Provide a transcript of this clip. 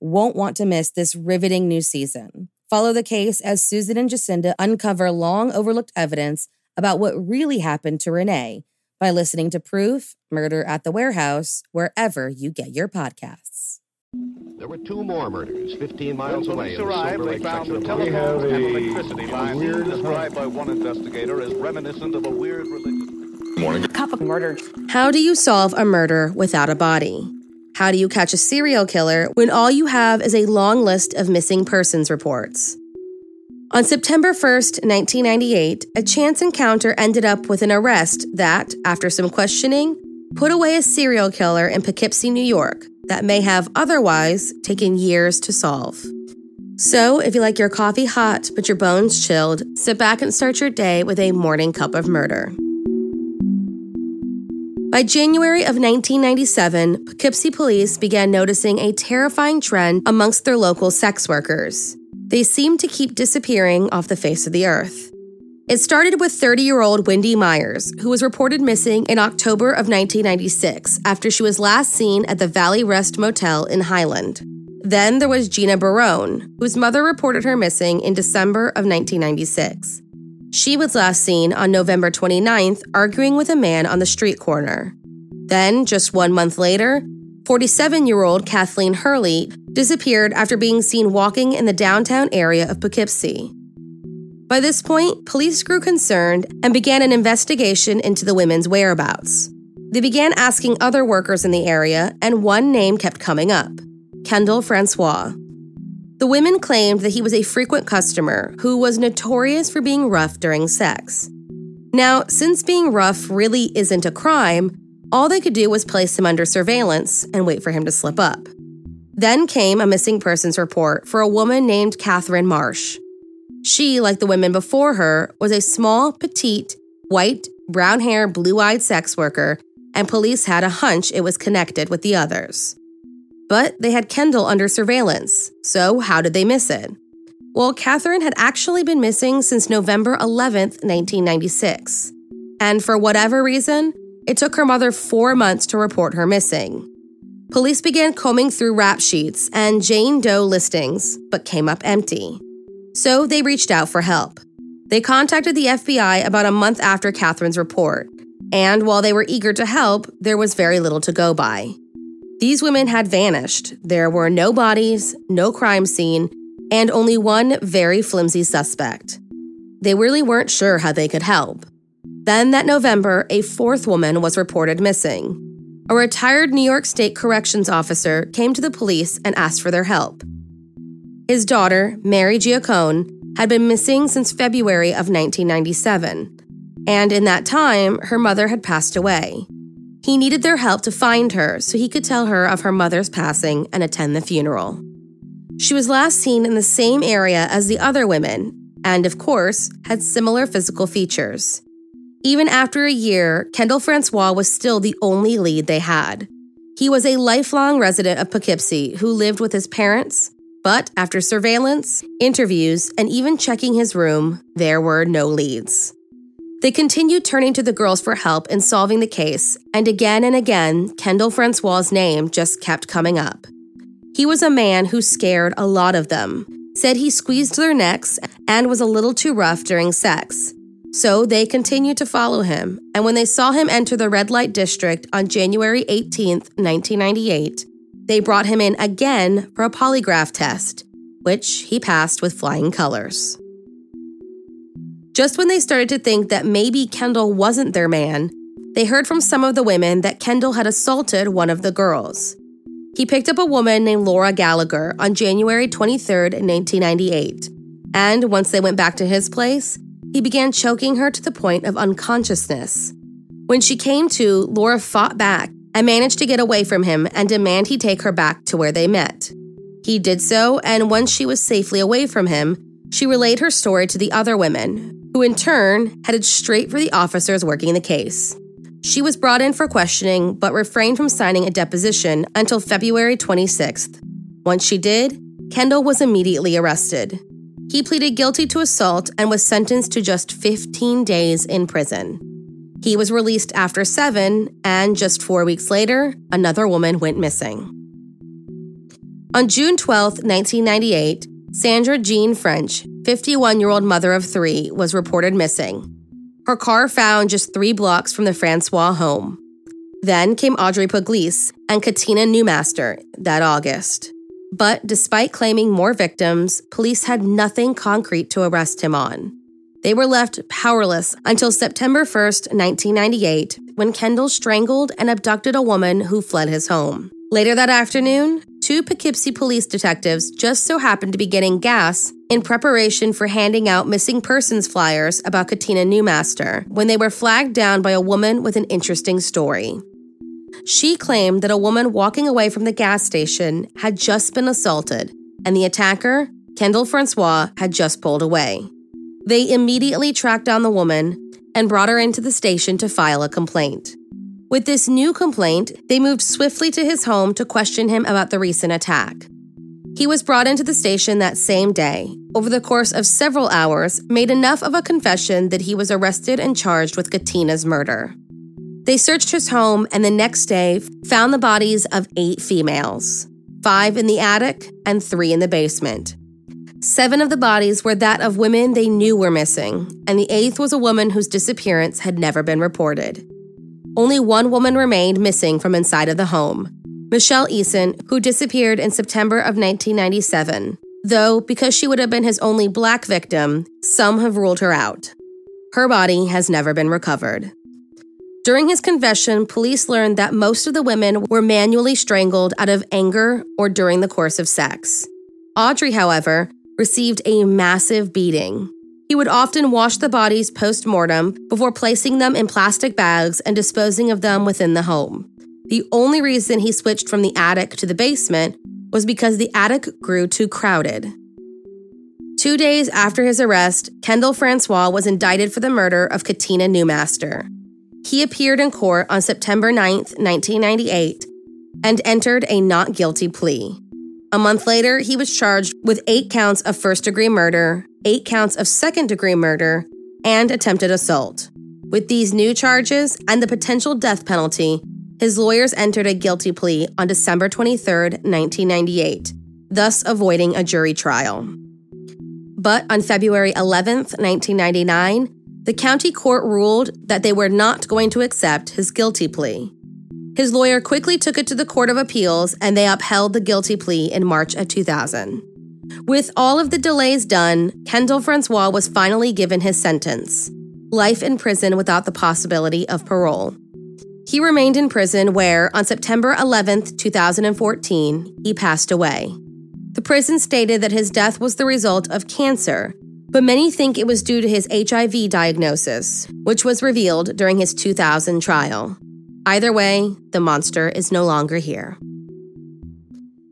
won't want to miss this riveting new season. Follow the case as Susan and Jacinda uncover long overlooked evidence about what really happened to Renee by listening to Proof Murder at the Warehouse wherever you get your podcasts. There were two more murders 15 miles when away. police in arrived, Silver they found the of telephone and electricity lines described by one investigator as reminiscent of a weird religion. Couple murdered. How do you solve a murder without a body? How do you catch a serial killer when all you have is a long list of missing persons reports? On September 1st, 1998, a chance encounter ended up with an arrest that, after some questioning, put away a serial killer in Poughkeepsie, New York, that may have otherwise taken years to solve. So, if you like your coffee hot but your bones chilled, sit back and start your day with a morning cup of murder. By January of 1997, Poughkeepsie police began noticing a terrifying trend amongst their local sex workers. They seemed to keep disappearing off the face of the earth. It started with 30 year old Wendy Myers, who was reported missing in October of 1996 after she was last seen at the Valley Rest Motel in Highland. Then there was Gina Barone, whose mother reported her missing in December of 1996. She was last seen on November 29th arguing with a man on the street corner. Then, just one month later, 47 year old Kathleen Hurley disappeared after being seen walking in the downtown area of Poughkeepsie. By this point, police grew concerned and began an investigation into the women's whereabouts. They began asking other workers in the area, and one name kept coming up Kendall Francois. The women claimed that he was a frequent customer who was notorious for being rough during sex. Now, since being rough really isn't a crime, all they could do was place him under surveillance and wait for him to slip up. Then came a missing persons report for a woman named Catherine Marsh. She, like the women before her, was a small, petite, white, brown haired, blue eyed sex worker, and police had a hunch it was connected with the others. But they had Kendall under surveillance, so how did they miss it? Well, Catherine had actually been missing since November 11th, 1996. And for whatever reason, it took her mother four months to report her missing. Police began combing through rap sheets and Jane Doe listings, but came up empty. So they reached out for help. They contacted the FBI about a month after Catherine's report, and while they were eager to help, there was very little to go by. These women had vanished. There were no bodies, no crime scene, and only one very flimsy suspect. They really weren't sure how they could help. Then that November, a fourth woman was reported missing. A retired New York State corrections officer came to the police and asked for their help. His daughter, Mary Giaccone, had been missing since February of 1997, and in that time, her mother had passed away. He needed their help to find her so he could tell her of her mother's passing and attend the funeral. She was last seen in the same area as the other women, and of course, had similar physical features. Even after a year, Kendall Francois was still the only lead they had. He was a lifelong resident of Poughkeepsie who lived with his parents, but after surveillance, interviews, and even checking his room, there were no leads. They continued turning to the girls for help in solving the case, and again and again, Kendall Francois's name just kept coming up. He was a man who scared a lot of them, said he squeezed their necks and was a little too rough during sex. So they continued to follow him, and when they saw him enter the red light district on January 18, 1998, they brought him in again for a polygraph test, which he passed with flying colors. Just when they started to think that maybe Kendall wasn't their man, they heard from some of the women that Kendall had assaulted one of the girls. He picked up a woman named Laura Gallagher on January 23, 1998, and once they went back to his place, he began choking her to the point of unconsciousness. When she came to, Laura fought back and managed to get away from him and demand he take her back to where they met. He did so, and once she was safely away from him, she relayed her story to the other women, who in turn headed straight for the officers working the case. She was brought in for questioning, but refrained from signing a deposition until February 26th. Once she did, Kendall was immediately arrested. He pleaded guilty to assault and was sentenced to just 15 days in prison. He was released after seven, and just four weeks later, another woman went missing. On June 12, 1998, Sandra Jean French 51 year old mother of three, was reported missing. Her car found just three blocks from the Francois home. Then came Audrey Pugliese and Katina Newmaster that August. But despite claiming more victims, police had nothing concrete to arrest him on. They were left powerless until September 1st, 1998, when Kendall strangled and abducted a woman who fled his home. Later that afternoon, two Poughkeepsie police detectives just so happened to be getting gas in preparation for handing out missing persons flyers about Katina Newmaster when they were flagged down by a woman with an interesting story. She claimed that a woman walking away from the gas station had just been assaulted, and the attacker, Kendall Francois, had just pulled away. They immediately tracked down the woman and brought her into the station to file a complaint. With this new complaint, they moved swiftly to his home to question him about the recent attack. He was brought into the station that same day. Over the course of several hours, made enough of a confession that he was arrested and charged with Katina's murder. They searched his home and the next day found the bodies of eight females five in the attic and three in the basement. Seven of the bodies were that of women they knew were missing, and the eighth was a woman whose disappearance had never been reported only one woman remained missing from inside of the home Michelle Eason, who disappeared in September of 1997. Though, because she would have been his only black victim, some have ruled her out. Her body has never been recovered. During his confession, police learned that most of the women were manually strangled out of anger or during the course of sex. Audrey, however, received a massive beating. He would often wash the bodies post mortem before placing them in plastic bags and disposing of them within the home. The only reason he switched from the attic to the basement was because the attic grew too crowded. Two days after his arrest, Kendall Francois was indicted for the murder of Katina Newmaster. He appeared in court on September 9, 1998, and entered a not guilty plea. A month later, he was charged with eight counts of first degree murder, eight counts of second degree murder, and attempted assault. With these new charges and the potential death penalty, his lawyers entered a guilty plea on December 23, 1998, thus avoiding a jury trial. But on February 11th, 1999, the county court ruled that they were not going to accept his guilty plea. His lawyer quickly took it to the Court of Appeals and they upheld the guilty plea in March of 2000. With all of the delays done, Kendall Francois was finally given his sentence life in prison without the possibility of parole. He remained in prison where, on September 11, 2014, he passed away. The prison stated that his death was the result of cancer, but many think it was due to his HIV diagnosis, which was revealed during his 2000 trial. Either way, the monster is no longer here.